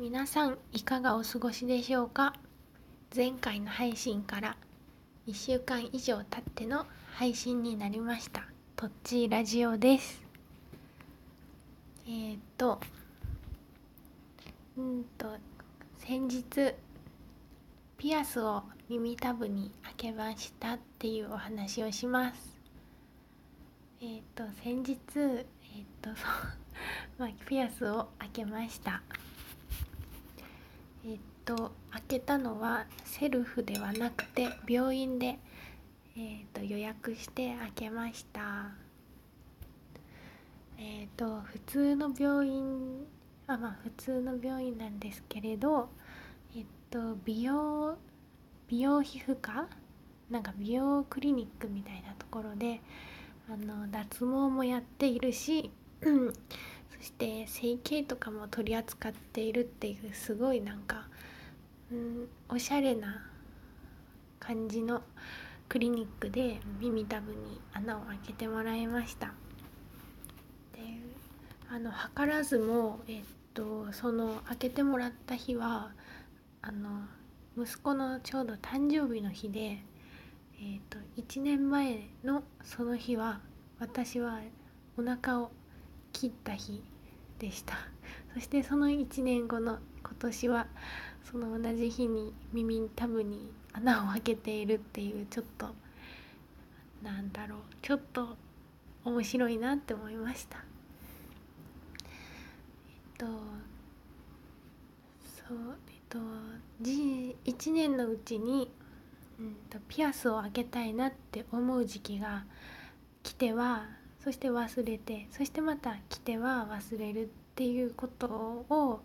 皆さんいかがお過ごしでしょうか？前回の配信から1週間以上経っての配信になりました。とっちーラジオです。えー、っとうんと先日ピアスを耳たぶに開けましたっていうお話をします。えー、っと先日えー、っとそうまあ、ピアスを開けました。えっと開けたのはセルフではなくて病院で、えっと予約して開けました。えっと普通の病院あまあ普通の病院なんですけれどえっと美容美容皮膚科？なんか美容クリニックみたいなところであの脱毛もやっているしそして整形とかも取り扱っているっていうすごいなんか、うん、おしゃれな感じのクリニックで耳たぶに穴を開けてもらいました。であの図らずもえっとその開けてもらった日はあの息子のちょうど誕生日の日で、えっと1年前のその日は私はお腹を切った日でした。そしてその1年後の今年はその同じ日に耳たぶに穴を開けているっていうちょっとなんだろうちょっと面白いなって思いました。えっとそうえっと1年のうちに、うんと、ピアスを開けたいなって思う時期が来てはそして忘れてそしてまた来ては忘れるっていうことを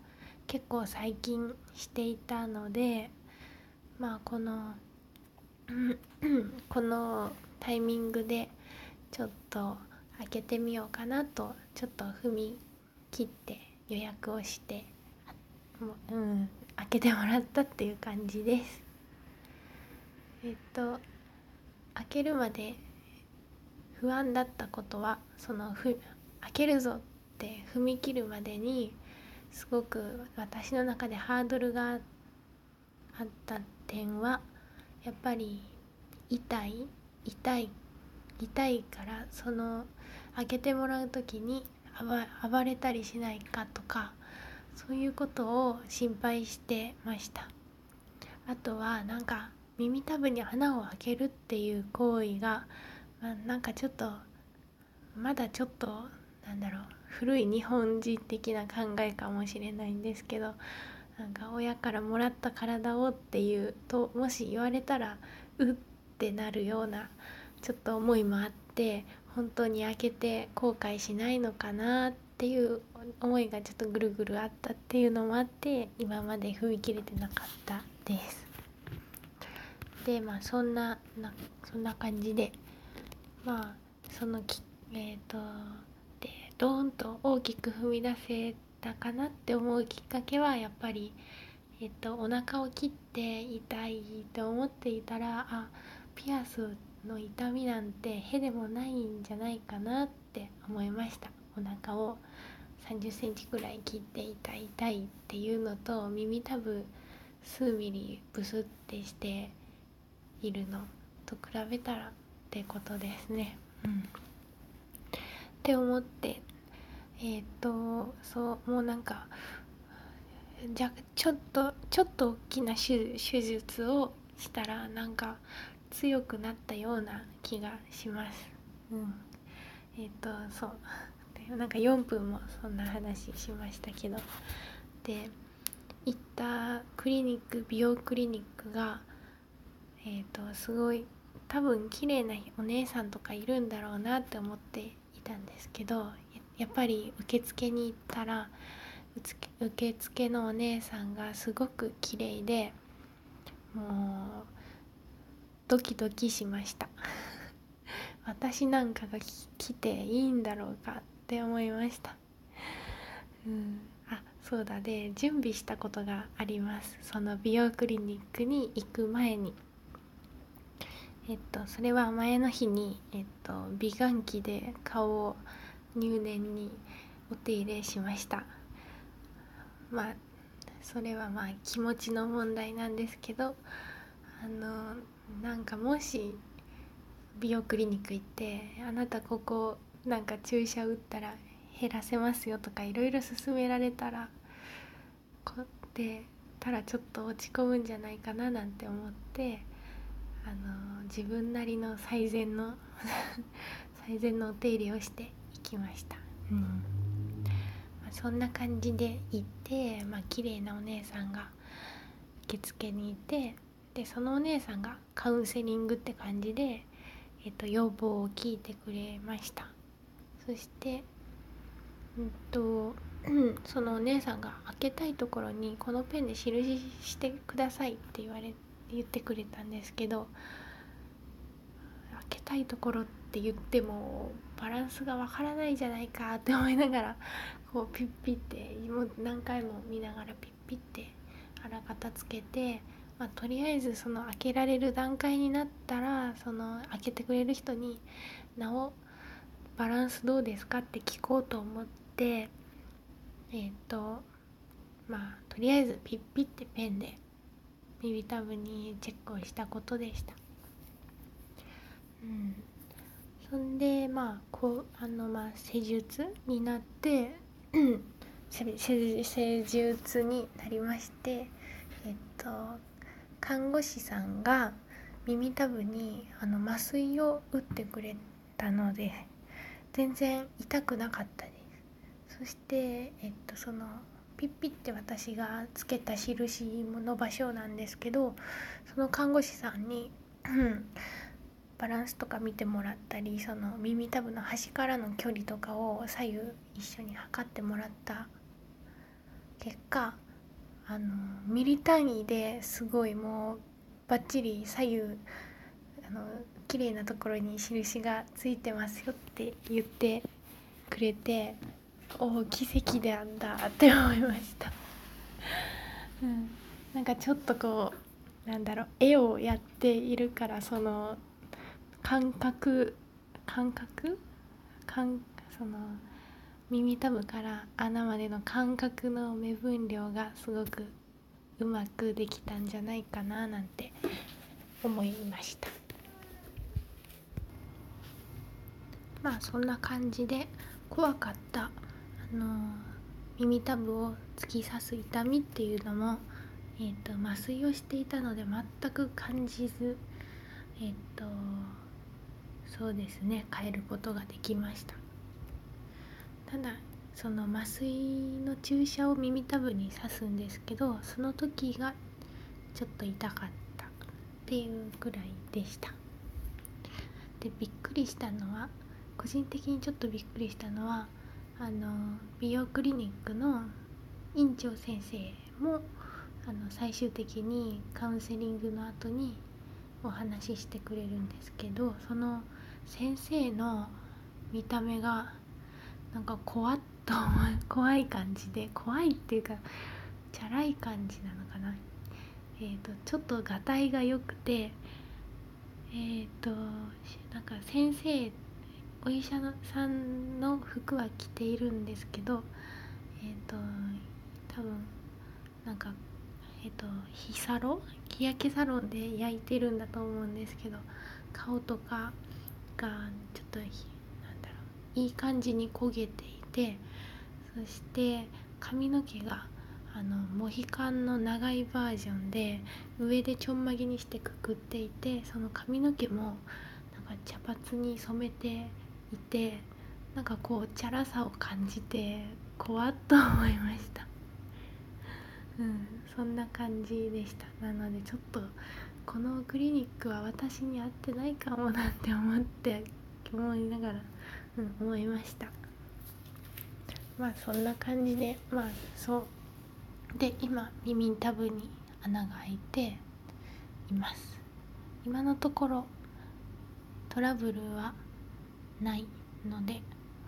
結構最近していたのでまあこの このタイミングでちょっと開けてみようかなとちょっと踏み切って予約をしてう、うん、開けてもらったっていう感じです。えっと開けるまで不安だったことはそのふ開けるぞって踏み切るまでにすごく私の中でハードルがあった点はやっぱり痛い痛い痛いからその開けてもらう時に暴れたりしないかとかそういうことを心配してました。あとはなんか耳たぶに穴を開けるっていう行為があ、なんかちょっとまだちょっとなんだろう古い日本人的な考えかもしれないんですけどなんか親からもらった体をっていうともし言われたらうってなるようなちょっと思いもあって本当に開けて後悔しないのかなっていう思いがちょっとぐるぐるあったっていうのもあって今まで踏み切れてなかったです。でまあそんななそんな感じでまあそのきえっ、ー、とでドーンと大きく踏み出せたかなって思うきっかけはやっぱり、えーと、お腹を切って痛いと思っていたらあピアスの痛みなんてへでもないんじゃないかなって思いました。お腹を3 0センチくらい切って痛い痛いっていうのと耳たぶ数ミリブスってしているのと比べたらってことですね。うん、って思ってえっ、ー、とそうもうなんかじゃちょっとちょっと大きな手術をしたらなんか強くなったような気がします。うん、えっ、ー、とそうなんか4分もそんな話しましたけどで行ったクリニック美容クリニックがえっ、ー、とすごい多分綺麗なお姉さんとかいるんだろうなって思っていたんですけどやっぱり受付に行ったら受付のお姉さんがすごく綺麗でもうドキドキしました。私なんかが来ていいんだろうかって思いました。うん。あそうだで準備したことがあります。その美容クリニックに行く前に。えっとそれは前の日に、えっと、美顔器で顔を入念にお手入れしました。まあそれはまあ気持ちの問題なんですけどあのなんかもし美容クリニック行ってあなたここなんか注射打ったら減らせますよとかいろいろ勧められたらこでたらちょっと落ち込むんじゃないかななんて思ってあの自分なりの最善の 最善のお手入れをしていきました。うんまあ、そんな感じで行って、まあ綺麗なお姉さんが受付にいてでそのお姉さんがカウンセリングって感じで、えっと、要望を聞いてくれましたそしてうんと そのお姉さんが開けたいところにこのペンで印してくださいって言われ言ってくれたんですけど開けたいところって言ってもバランスがわからないじゃないかって思いながらこうピッピッてもう何回も見ながらピッピッてあらかたつけて、まあ、とりあえずその開けられる段階になったらその開けてくれる人に「なおバランスどうですか?」って聞こうと思ってえっ、ー、とまあとりあえずピッピッてペンで耳たぶにチェックをしたことでした。うん。そんでまあこうあのまあ施術になって 施術になりましてえっと看護師さんが耳たぶにあの麻酔を打ってくれたので全然痛くなかったです。そしてえっとそのピッピって私がつけた印の場所なんですけどその看護師さんにバランスとか見てもらったりその耳たぶの端からの距離とかを左右一緒に測ってもらった。結果あのミリ単位ですごいもうバッチリ左右あの綺麗なところに印がついてますよって言ってくれておお奇跡であんだって思いました、うん、なんかちょっとこうなんだろう絵をやっているからその感覚感覚？感その耳たぶから穴までの感覚の目分量がすごくうまくできたんじゃないかななんて思いました。まあそんな感じで怖かったあの耳たぶを突き刺す痛みっていうのも、えーと、麻酔をしていたので全く感じずえっ、ー、とそうですね。変えることができました。ただその麻酔の注射を耳たぶに刺すんですけどその時がちょっと痛かったっていうくらいでした。でびっくりしたのは個人的にちょっとびっくりしたのはあの美容クリニックの院長先生もあの最終的にカウンセリングの後にお話ししてくれるんですけどその先生の見た目がなんか怖っと怖い感じで怖いっていうかチャラい感じなのかな。えーと、ちょっとがたいが良くてえっ、ー、となんか先生お医者さんの服は着ているんですけどえっ、ー、と多分なんかえっ、ー、と日サロ？日焼けサロンで焼いてるんだと思うんですけど顔とかがちょっとなんだろういい感じに焦げていてそして髪の毛があのモヒカンの長いバージョンで上でちょんまげにしてくくっていてその髪の毛もなんか茶髪に染めていてなんかこうチャラさを感じて怖っと思いました。うん。そんな感じでした。なのでちょっとこのクリニックは私に合ってないかもなって思って思いながら、うん、思いました。まあそんな感じでまあそう。で今耳たぶに穴が開いています。今のところトラブルはないので、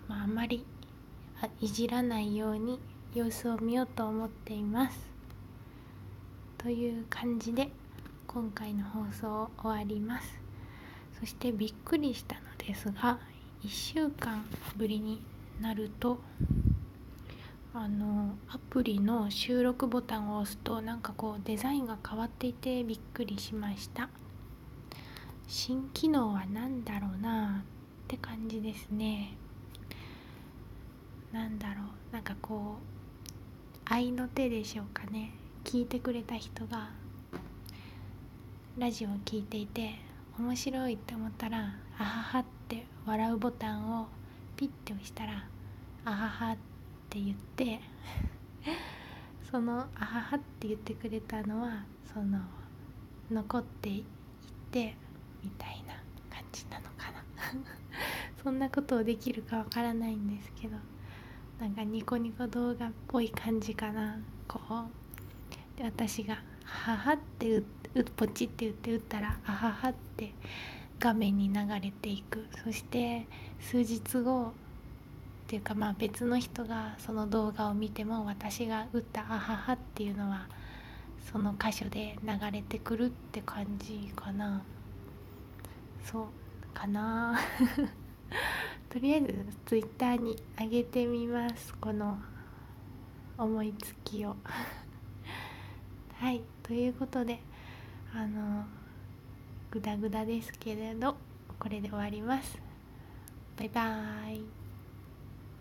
まあ、あまりいじらないように様子を見ようと思っています。という感じで今回の放送を終わります。そしてびっくりしたのですが1週間ぶりになるとあのアプリの収録ボタンを押すとなんかこうデザインが変わっていてびっくりしました。新機能は何だろうなって感じですね。なんだろうなんかこう愛の手でしょうかね。聞いてくれた人がラジオを聞いていて面白いって思ったら「あはは」って笑うボタンをピッて押したら「あはは」って言って その「あはは」って言ってくれたのはその残っていってみたいな感じなのかな。そんなことをできるかわからないんですけどなんかニコニコ動画っぽい感じかな。こうで私が「はは」って打ってポチって言って打ったら「あはは」って画面に流れていく。そして数日後っていうかまあ別の人がその動画を見ても私が打った「あはは」っていうのはその箇所で流れてくるって感じかな。そうかな。とりあえずツイッターに上げてみます。この思いつきを。はいということであのグダグダですけれどこれで終わります。バイバーイ。